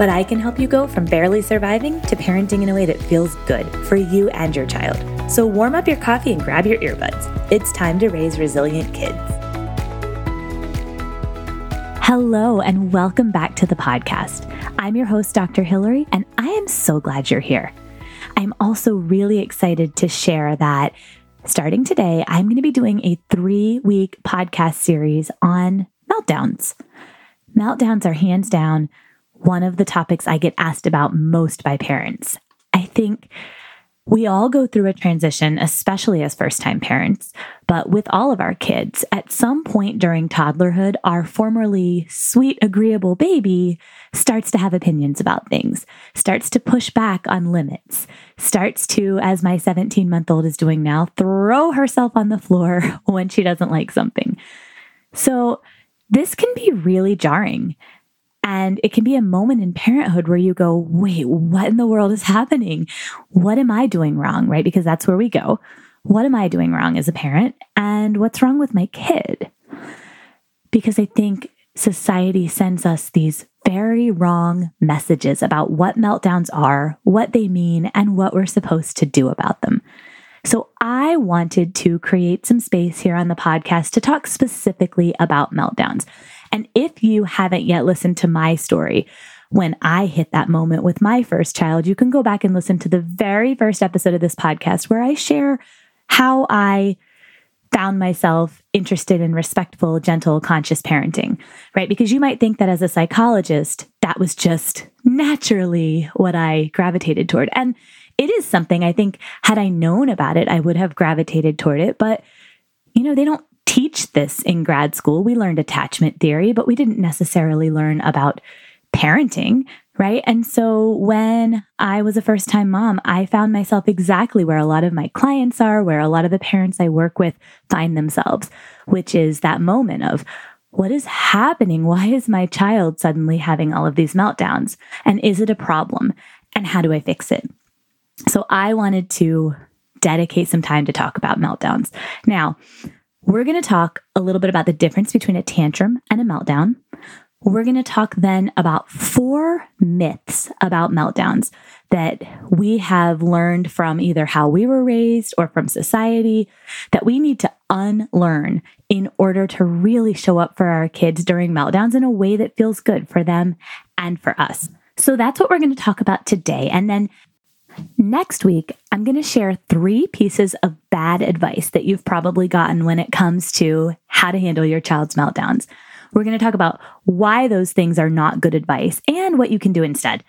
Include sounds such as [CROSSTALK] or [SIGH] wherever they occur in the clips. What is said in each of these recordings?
but I can help you go from barely surviving to parenting in a way that feels good for you and your child. So warm up your coffee and grab your earbuds. It's time to raise resilient kids. Hello, and welcome back to the podcast. I'm your host, Dr. Hillary, and I am so glad you're here. I'm also really excited to share that starting today, I'm going to be doing a three week podcast series on meltdowns. Meltdowns are hands down one of the topics I get asked about most by parents. I think we all go through a transition, especially as first time parents, but with all of our kids, at some point during toddlerhood, our formerly sweet, agreeable baby starts to have opinions about things, starts to push back on limits, starts to, as my 17 month old is doing now, throw herself on the floor [LAUGHS] when she doesn't like something. So, this can be really jarring. And it can be a moment in parenthood where you go, wait, what in the world is happening? What am I doing wrong? Right? Because that's where we go. What am I doing wrong as a parent? And what's wrong with my kid? Because I think society sends us these very wrong messages about what meltdowns are, what they mean, and what we're supposed to do about them. So, I wanted to create some space here on the podcast to talk specifically about meltdowns. And if you haven't yet listened to my story, when I hit that moment with my first child, you can go back and listen to the very first episode of this podcast where I share how I found myself interested in respectful, gentle, conscious parenting, right? Because you might think that as a psychologist, that was just naturally what I gravitated toward. And it is something I think, had I known about it, I would have gravitated toward it. But, you know, they don't teach this in grad school. We learned attachment theory, but we didn't necessarily learn about parenting, right? And so when I was a first time mom, I found myself exactly where a lot of my clients are, where a lot of the parents I work with find themselves, which is that moment of, what is happening? Why is my child suddenly having all of these meltdowns? And is it a problem? And how do I fix it? So I wanted to dedicate some time to talk about meltdowns. Now, we're going to talk a little bit about the difference between a tantrum and a meltdown. We're going to talk then about four myths about meltdowns that we have learned from either how we were raised or from society that we need to unlearn in order to really show up for our kids during meltdowns in a way that feels good for them and for us. So that's what we're going to talk about today. And then Next week, I'm going to share three pieces of bad advice that you've probably gotten when it comes to how to handle your child's meltdowns. We're going to talk about why those things are not good advice and what you can do instead.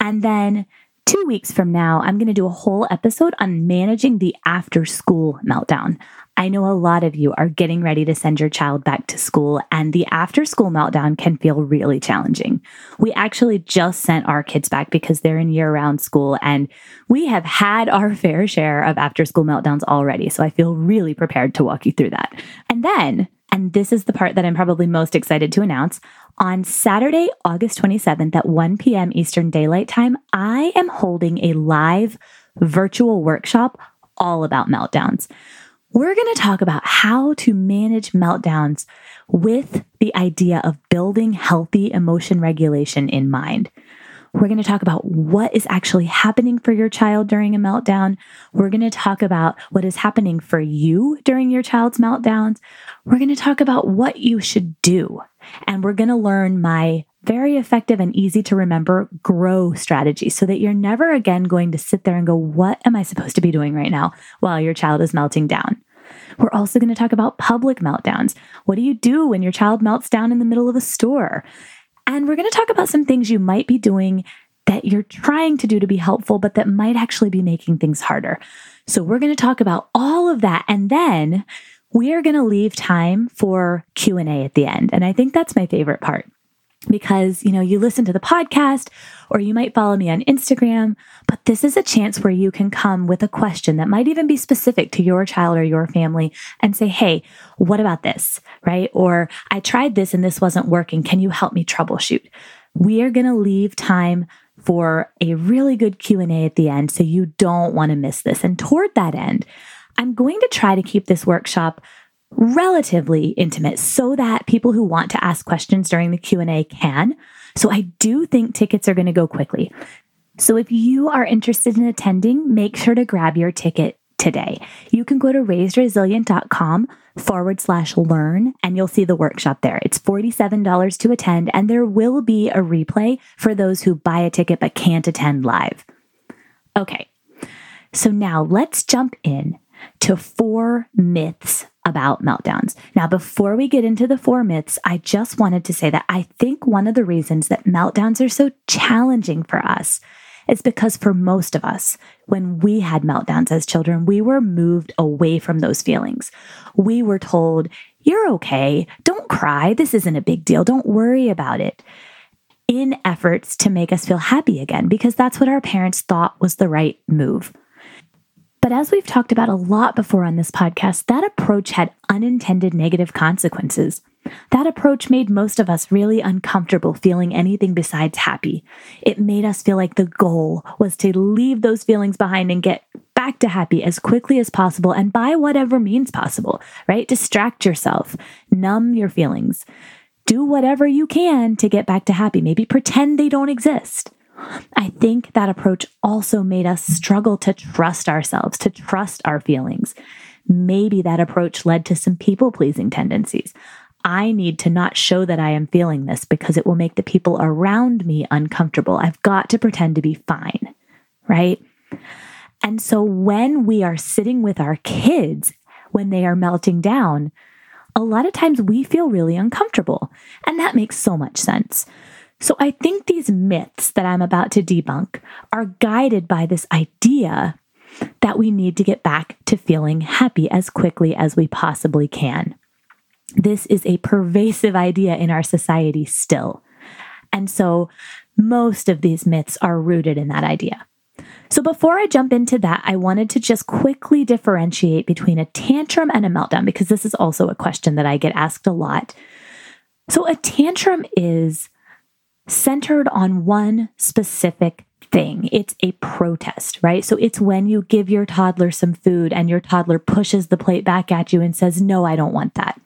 And then two weeks from now, I'm going to do a whole episode on managing the after school meltdown. I know a lot of you are getting ready to send your child back to school, and the after school meltdown can feel really challenging. We actually just sent our kids back because they're in year round school, and we have had our [LAUGHS] fair share of after school meltdowns already. So I feel really prepared to walk you through that. And then, and this is the part that I'm probably most excited to announce, on Saturday, August 27th at 1 p.m. Eastern Daylight Time, I am holding a live virtual workshop all about meltdowns. We're going to talk about how to manage meltdowns with the idea of building healthy emotion regulation in mind. We're going to talk about what is actually happening for your child during a meltdown. We're going to talk about what is happening for you during your child's meltdowns. We're going to talk about what you should do. And we're going to learn my very effective and easy to remember grow strategy so that you're never again going to sit there and go, What am I supposed to be doing right now while your child is melting down? We're also going to talk about public meltdowns. What do you do when your child melts down in the middle of a store? And we're going to talk about some things you might be doing that you're trying to do to be helpful, but that might actually be making things harder. So we're going to talk about all of that. And then we are going to leave time for Q&A at the end. And I think that's my favorite part. Because, you know, you listen to the podcast or you might follow me on Instagram, but this is a chance where you can come with a question that might even be specific to your child or your family and say, "Hey, what about this?" right? Or I tried this and this wasn't working. Can you help me troubleshoot? We are going to leave time for a really good Q&A at the end so you don't want to miss this. And toward that end, I'm going to try to keep this workshop relatively intimate so that people who want to ask questions during the Q&A can. So I do think tickets are going to go quickly. So if you are interested in attending, make sure to grab your ticket today. You can go to raisedresilient.com forward slash learn and you'll see the workshop there. It's $47 to attend and there will be a replay for those who buy a ticket but can't attend live. Okay, so now let's jump in to four myths about meltdowns. Now, before we get into the four myths, I just wanted to say that I think one of the reasons that meltdowns are so challenging for us is because for most of us, when we had meltdowns as children, we were moved away from those feelings. We were told, You're okay. Don't cry. This isn't a big deal. Don't worry about it. In efforts to make us feel happy again, because that's what our parents thought was the right move. But as we've talked about a lot before on this podcast, that approach had unintended negative consequences. That approach made most of us really uncomfortable feeling anything besides happy. It made us feel like the goal was to leave those feelings behind and get back to happy as quickly as possible and by whatever means possible, right? Distract yourself, numb your feelings, do whatever you can to get back to happy. Maybe pretend they don't exist. I think that approach also made us struggle to trust ourselves, to trust our feelings. Maybe that approach led to some people pleasing tendencies. I need to not show that I am feeling this because it will make the people around me uncomfortable. I've got to pretend to be fine, right? And so when we are sitting with our kids, when they are melting down, a lot of times we feel really uncomfortable. And that makes so much sense. So I think these myths that I'm about to debunk are guided by this idea that we need to get back to feeling happy as quickly as we possibly can. This is a pervasive idea in our society still. And so most of these myths are rooted in that idea. So before I jump into that, I wanted to just quickly differentiate between a tantrum and a meltdown because this is also a question that I get asked a lot. So a tantrum is centered on one specific thing. It's a protest, right? So it's when you give your toddler some food and your toddler pushes the plate back at you and says, No, I don't want that,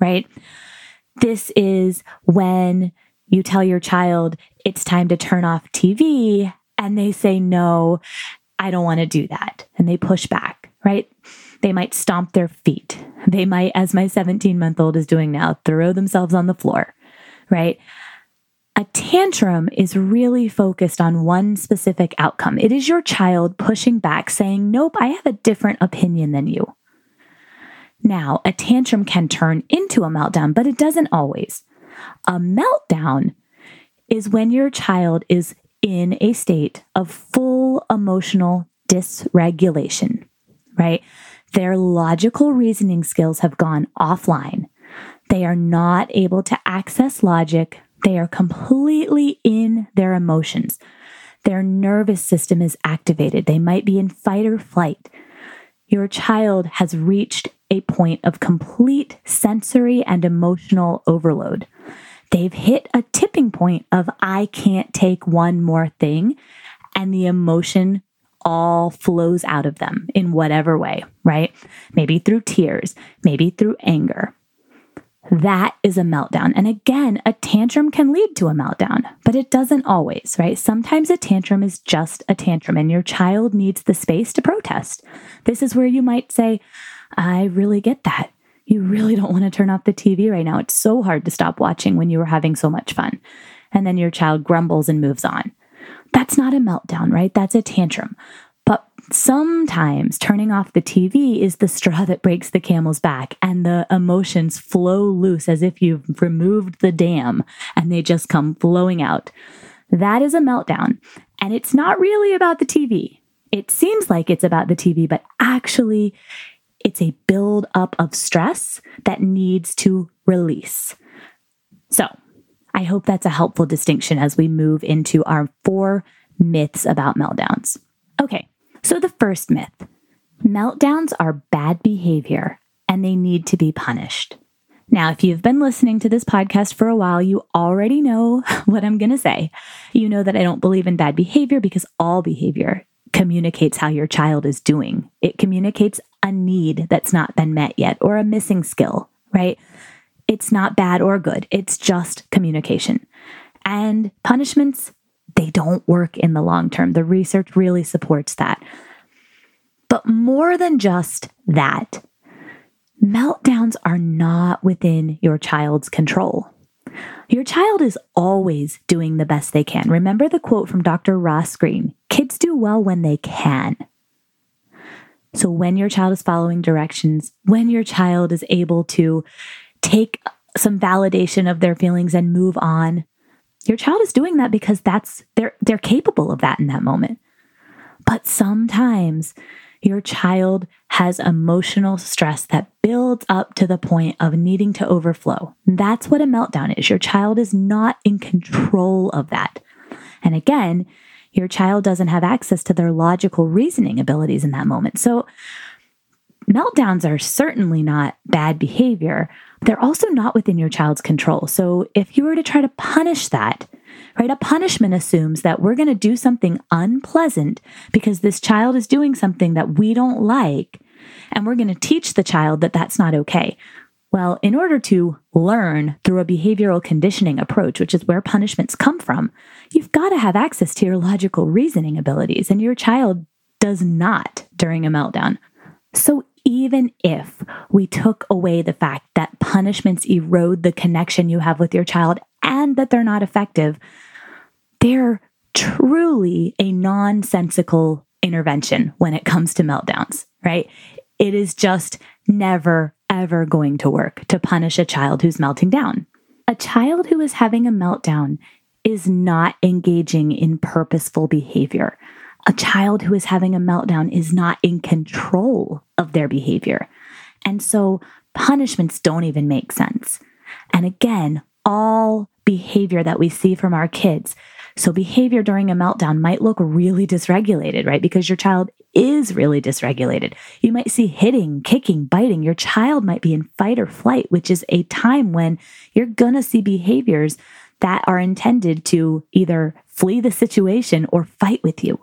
right? This is when you tell your child it's time to turn off TV and they say, No, I don't want to do that. And they push back, right? They might stomp their feet. They might, as my 17 month old is doing now, throw themselves on the floor, right? A tantrum is really focused on one specific outcome. It is your child pushing back, saying, Nope, I have a different opinion than you. Now, a tantrum can turn into a meltdown, but it doesn't always. A meltdown is when your child is in a state of full emotional dysregulation, right? Their logical reasoning skills have gone offline. They are not able to access logic they are completely in their emotions. Their nervous system is activated. They might be in fight or flight. Your child has reached a point of complete sensory and emotional overload. They've hit a tipping point of, I can't take one more thing. And the emotion all flows out of them in whatever way, right? Maybe through tears, maybe through anger, that is a meltdown. And again, a tantrum can lead to a meltdown, but it doesn't always, right? Sometimes a tantrum is just a tantrum and your child needs the space to protest. This is where you might say, I really get that. You really don't want to turn off the TV right now. It's so hard to stop watching when you were having so much fun. And then your child grumbles and moves on. That's not a meltdown, right? That's a tantrum. Sometimes turning off the TV is the straw that breaks the camel's back, and the emotions flow loose as if you've removed the dam and they just come flowing out. That is a meltdown. And it's not really about the TV. It seems like it's about the TV, but actually, it's a build up of stress that needs to release. So, I hope that's a helpful distinction as we move into our four myths about meltdowns. Okay, so the first myth meltdowns are bad behavior and they need to be punished. Now, if you've been listening to this podcast for a while, you already know [LAUGHS] what I'm going to say. You know that I don't believe in bad behavior because all behavior communicates how your child is doing. It communicates a need that's not been met yet or a missing skill, right? It's not bad or good, it's just communication. And punishments, they don't work in the long term. The research really supports that. But more than just that, meltdowns are not within your child's control. Your child is always doing the best they can. Remember the quote from Dr. Ross Greene kids do well when they can. So, when your child is following directions, when your child is able to take some validation of their feelings and move on, your child is doing that because that's they're they're capable of that in that moment. But sometimes your child has emotional stress that builds up to the point of needing to overflow. That's what a meltdown is. Your child is not in control of that. And again, your child doesn't have access to their logical reasoning abilities in that moment. So, meltdowns are certainly not bad behavior. They're also not within your child's control. So, if you were to try to punish that, right? A punishment assumes that we're going to do something unpleasant because this child is doing something that we don't like, and we're going to teach the child that that's not okay. Well, in order to learn through a behavioral conditioning approach, which is where punishments come from, you've got to have access to your logical reasoning abilities, and your child does not during a meltdown. So, even if we took away the fact that punishments erode the connection you have with your child and that they're not effective, they're truly a nonsensical intervention when it comes to meltdowns, right? It is just never, ever going to work to punish a child who's melting down. A child who is having a meltdown is not engaging in purposeful behavior. A child who is having a meltdown is not in control of their behavior. And so punishments don't even make sense. And again, all behavior that we see from our kids so, behavior during a meltdown might look really dysregulated, right? Because your child is really dysregulated. You might see hitting, kicking, biting. Your child might be in fight or flight, which is a time when you're going to see behaviors that are intended to either flee the situation or fight with you.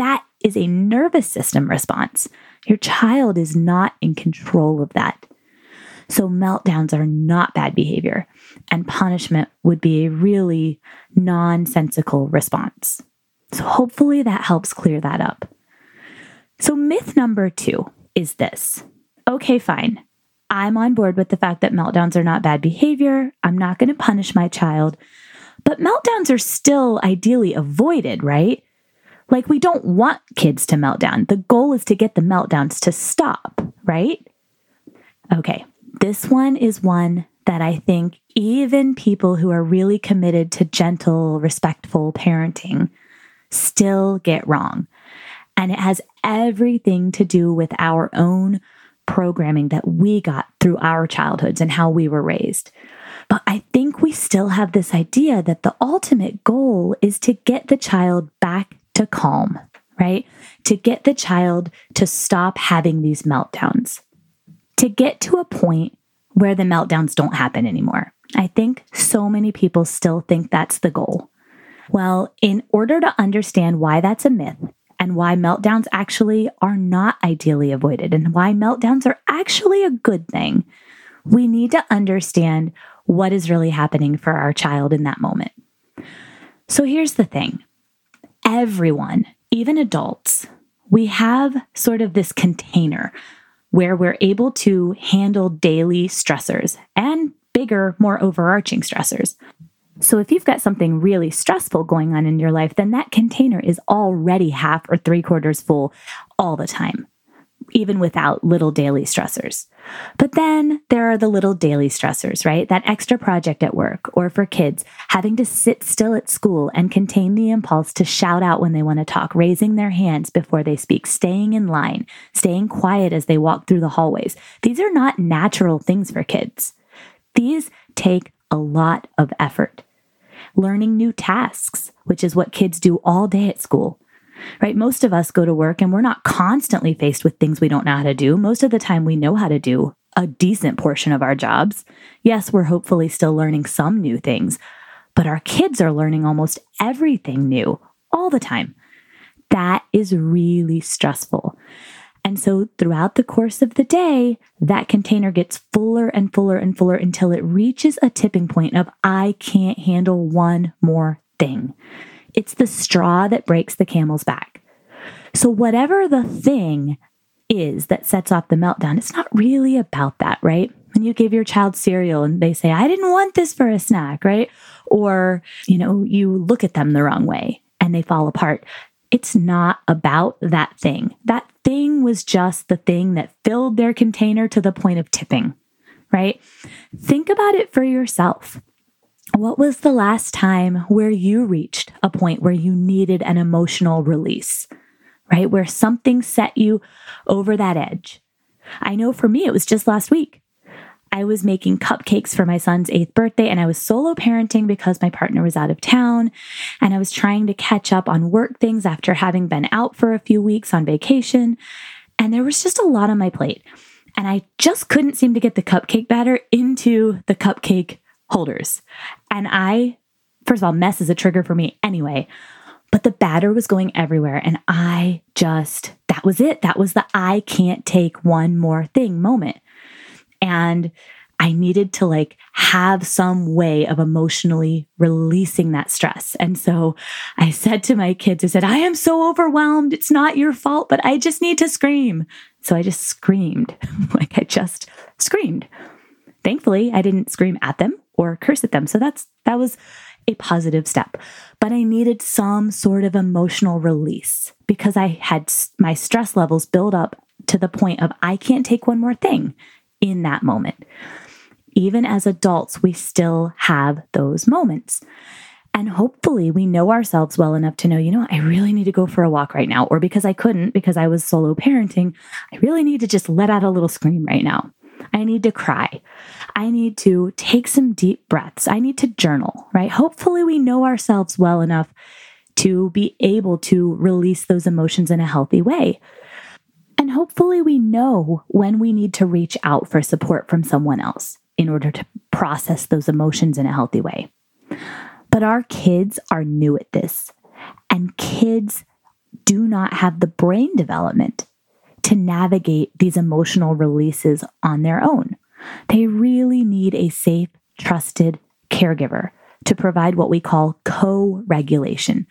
That is a nervous system response. Your child is not in control of that. So, meltdowns are not bad behavior, and punishment would be a really nonsensical response. So, hopefully, that helps clear that up. So, myth number two is this okay, fine. I'm on board with the fact that meltdowns are not bad behavior. I'm not going to punish my child. But meltdowns are still ideally avoided, right? Like, we don't want kids to melt down. The goal is to get the meltdowns to stop, right? Okay, this one is one that I think even people who are really committed to gentle, respectful parenting still get wrong. And it has everything to do with our own programming that we got through our childhoods and how we were raised. But I think we still have this idea that the ultimate goal is to get the child back to calm, right? To get the child to stop having these meltdowns to get to a point where the meltdowns don't happen anymore. I think so many people still think that's the goal. Well, in order to understand why that's a myth and why meltdowns actually are not ideally avoided and why meltdowns are actually a good thing, we need to understand what is really happening for our child in that moment. So here's the thing everyone, even adults, we have sort of this container where we're able to handle daily stressors and bigger, more overarching stressors. So, if you've got something really stressful going on in your life, then that container is already half or three quarters full all the time even without little daily stressors. But then there are the little daily stressors, right? That extra project at work, or for kids, having to sit still at school and contain the impulse to shout out when they want to talk, raising their hands before they speak, staying in line, staying quiet as they walk through the hallways. These are not natural things for kids. These take a lot of effort. Learning new tasks, which is what kids do all day at school right? Most of us go to work and we're not constantly faced with things we don't know how to do. Most of the time, we know how to do a decent portion of our jobs. Yes, we're hopefully still learning some new things, but our kids are learning almost everything new all the time. That is really stressful. And so throughout the course of the day, that container gets fuller and fuller and fuller until it reaches a tipping point of, I can't handle one more thing. It's the straw that breaks the camel's back. So, whatever the thing is that sets off the meltdown, it's not really about that, right? When you give your child cereal and they say, I didn't want this for a snack, right? Or, you know, you look at them the wrong way and they fall apart. It's not about that thing. That thing was just the thing that filled their container to the point of tipping, right? Think about it for yourself. What was the last time where you reached a point where you needed an emotional release, right? Where something set you over that edge? I know for me, it was just last week. I was making cupcakes for my son's eighth birthday and I was solo parenting because my partner was out of town. And I was trying to catch up on work things after having been out for a few weeks on vacation. And there was just a lot on my plate. And I just couldn't seem to get the cupcake batter into the cupcake holders. And I, first of all, mess is a trigger for me anyway. But the batter was going everywhere. And I just, that was it. That was the I can't take one more thing moment. And I needed to like have some way of emotionally releasing that stress. And so I said to my kids, I said, I am so overwhelmed. It's not your fault, but I just need to scream. So I just screamed. [LAUGHS] like I just screamed. Thankfully, I didn't scream at them or curse at them. So that's that was a positive step. But I needed some sort of emotional release because I had my stress levels build up to the point of I can't take one more thing in that moment. Even as adults, we still have those moments. And hopefully, we know ourselves well enough to know, you know, I really need to go for a walk right now. Or because I couldn't, because I was solo parenting, I really need to just let out a little scream right now. I need to cry. I need to take some deep breaths. I need to journal, right? Hopefully, we know ourselves well enough to be able to release those emotions in a healthy way. And hopefully, we know when we need to reach out for support from someone else in order to process those emotions in a healthy way. But our kids are new at this, and kids do not have the brain development to navigate these emotional releases on their own. They really need a safe, trusted caregiver to provide what we call co regulation.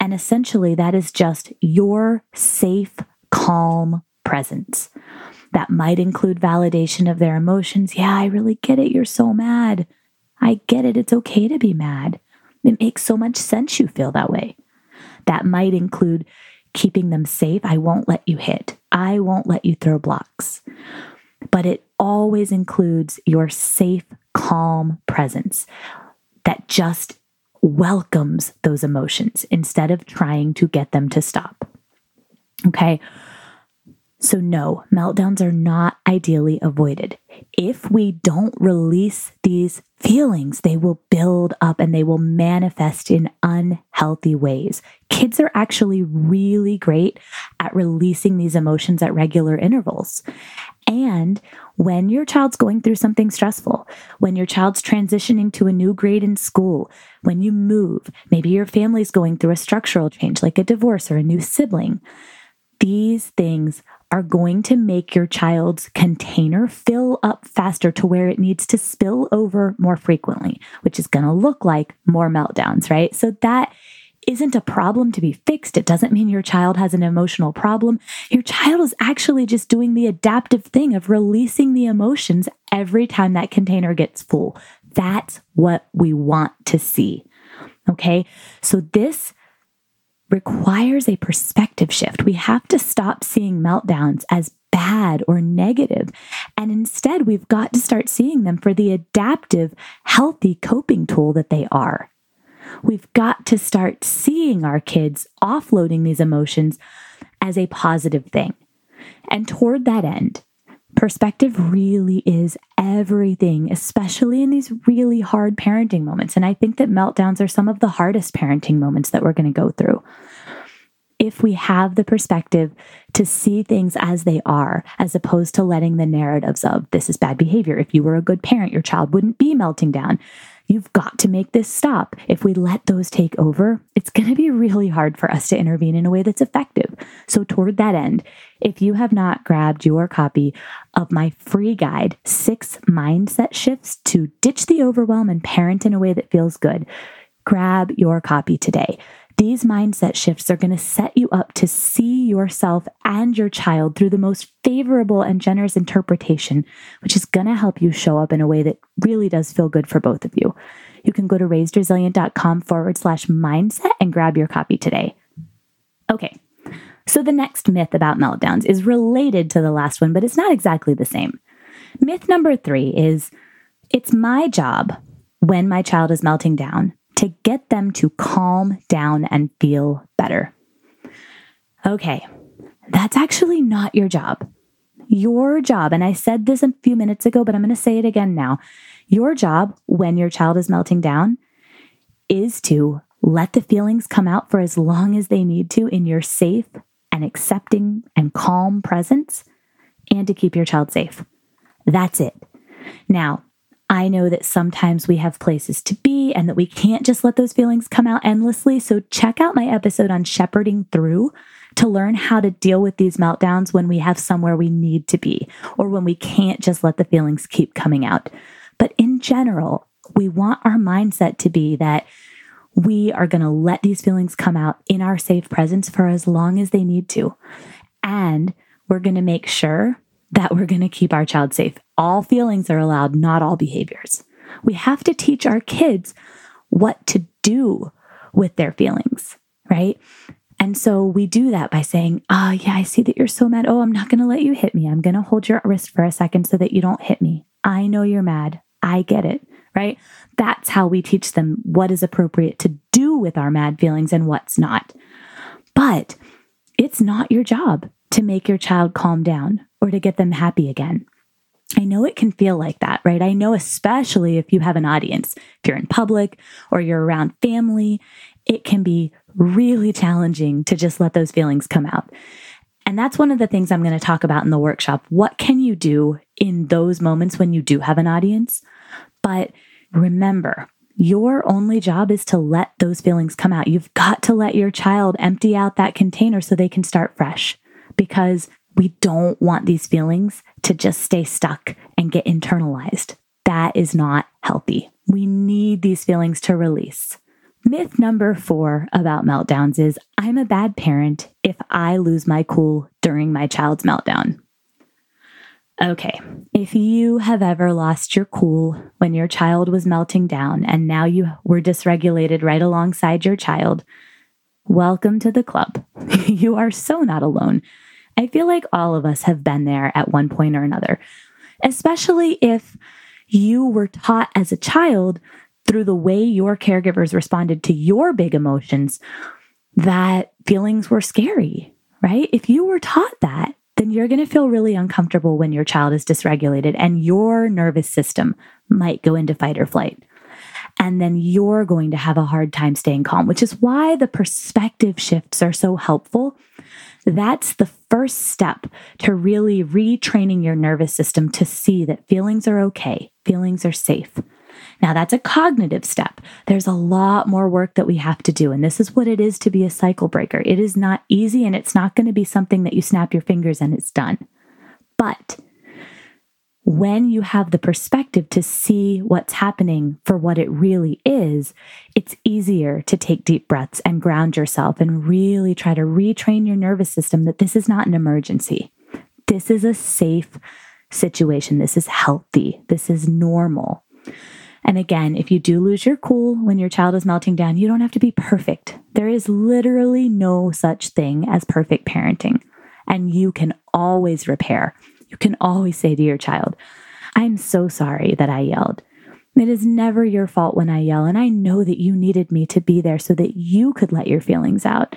And essentially, that is just your safe, calm presence. That might include validation of their emotions. Yeah, I really get it. You're so mad. I get it. It's okay to be mad. It makes so much sense you feel that way. That might include keeping them safe. I won't let you hit. I won't let you throw blocks. But it always includes your safe, calm presence that just welcomes those emotions instead of trying to get them to stop. Okay. So, no, meltdowns are not ideally avoided. If we don't release these feelings, they will build up and they will manifest in unhealthy ways. Kids are actually really great at releasing these emotions at regular intervals. And when your child's going through something stressful, when your child's transitioning to a new grade in school, when you move, maybe your family's going through a structural change like a divorce or a new sibling, these things are going to make your child's container fill up faster to where it needs to spill over more frequently, which is going to look like more meltdowns, right? So that isn't a problem to be fixed. It doesn't mean your child has an emotional problem. Your child is actually just doing the adaptive thing of releasing the emotions every time that container gets full. That's what we want to see. Okay. So this requires a perspective shift. We have to stop seeing meltdowns as bad or negative, and instead, we've got to start seeing them for the adaptive, healthy coping tool that they are. We've got to start seeing our kids offloading these emotions as a positive thing. And toward that end, Perspective really is everything, especially in these really hard parenting moments. And I think that meltdowns are some of the hardest parenting moments that we're going to go through. If we have the perspective to see things as they are, as opposed to letting the narratives of this is bad behavior. If you were a good parent, your child wouldn't be melting down. You've got to make this stop. If we let those take over, it's going to be really hard for us to intervene in a way that's effective. So, toward that end, if you have not grabbed your copy of my free guide, Six Mindset Shifts to Ditch the Overwhelm and Parent in a Way That Feels Good, grab your copy today. These mindset shifts are going to set you up to see yourself and your child through the most favorable and generous interpretation, which is going to help you show up in a way that really does feel good for both of you. You can go to raisedresilient.com forward slash mindset and grab your copy today. Okay, so the next myth about meltdowns is related to the last one, but it's not exactly the same. Myth number three is it's my job when my child is melting down to get them to calm down and feel better. Okay, that's actually not your job. Your job, and I said this a few minutes ago, but I'm going to say it again now. Your job when your child is melting down is to let the feelings come out for as long as they need to in your safe and accepting and calm presence and to keep your child safe. That's it. Now, I know that sometimes we have places to be and that we can't just let those feelings come out endlessly. So, check out my episode on shepherding through to learn how to deal with these meltdowns when we have somewhere we need to be or when we can't just let the feelings keep coming out. But in general, we want our mindset to be that we are going to let these feelings come out in our safe presence for as long as they need to. And we're going to make sure that we're going to keep our child safe. All feelings are allowed, not all behaviors. We have to teach our kids what to do with their feelings, right? And so we do that by saying, Oh, yeah, I see that you're so mad. Oh, I'm not going to let you hit me. I'm going to hold your wrist for a second so that you don't hit me. I know you're mad. I get it, right? That's how we teach them what is appropriate to do with our mad feelings and what's not. But it's not your job to make your child calm down or to get them happy again. I know it can feel like that, right? I know, especially if you have an audience, if you're in public or you're around family, it can be really challenging to just let those feelings come out. And that's one of the things I'm going to talk about in the workshop. What can you do in those moments when you do have an audience? But remember, your only job is to let those feelings come out. You've got to let your child empty out that container so they can start fresh because we don't want these feelings to just stay stuck and get internalized. That is not healthy. We need these feelings to release. Myth number four about meltdowns is I'm a bad parent if I lose my cool during my child's meltdown. Okay, if you have ever lost your cool when your child was melting down and now you were dysregulated right alongside your child, welcome to the club. [LAUGHS] you are so not alone. I feel like all of us have been there at one point or another, especially if you were taught as a child through the way your caregivers responded to your big emotions that feelings were scary, right? If you were taught that, then you're going to feel really uncomfortable when your child is dysregulated and your nervous system might go into fight or flight. And then you're going to have a hard time staying calm, which is why the perspective shifts are so helpful that's the first step to really retraining your nervous system to see that feelings are okay, feelings are safe. Now, that's a cognitive step. There's a lot more work that we have to do. And this is what it is to be a cycle breaker. It is not easy and it's not going to be something that you snap your fingers and it's done. But when you have the perspective to see what's happening for what it really is, it's easier to take deep breaths and ground yourself and really try to retrain your nervous system that this is not an emergency. This is a safe situation. This is healthy. This is normal. And again, if you do lose your cool when your child is melting down, you don't have to be perfect. There is literally no such thing as perfect parenting, and you can always repair. You can always say to your child, I'm so sorry that I yelled. It is never your fault when I yell, and I know that you needed me to be there so that you could let your feelings out.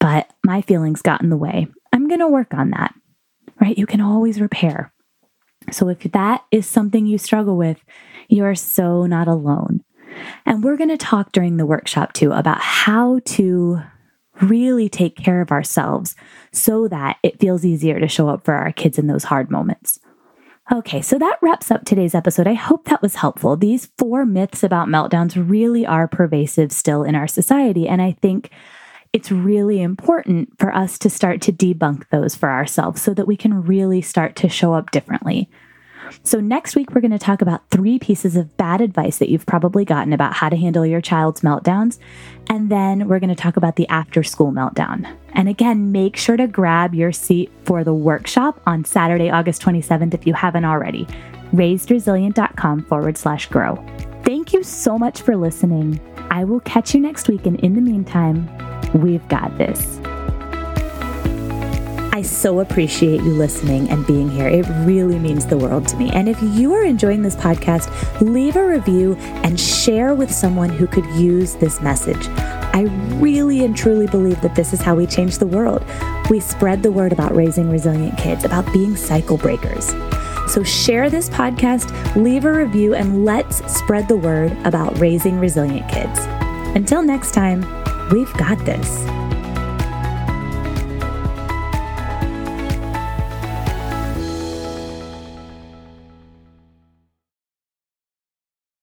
But my feelings got in the way. I'm going to work on that. right? You can always repair. So if that is something you struggle with, you are so not alone. And we're going to talk during the workshop too about how to really take care of ourselves so that it feels easier to show up for our kids in those hard moments. Okay, so that wraps up today's episode. I hope that was helpful. These four myths about meltdowns really are pervasive still in our society. And I think it's really important for us to start to debunk those for ourselves so that we can really start to show up differently. So, next week, we're going to talk about three pieces of bad advice that you've probably gotten about how to handle your child's meltdowns. And then we're going to talk about the after school meltdown. And again, make sure to grab your seat for the workshop on Saturday, August 27th if you haven't already. RaisedResilient.com forward slash grow. Thank you so much for listening. I will catch you next week. And in the meantime, we've got this. I so appreciate you listening and being here. It really means the world to me. And if you are enjoying this podcast, leave a review and share with someone who could use this message. I really and truly believe that this is how we change the world. We spread the word about raising resilient kids, about being cycle breakers. So share this podcast, leave a review, and let's spread the word about raising resilient kids. Until next time, we've got this.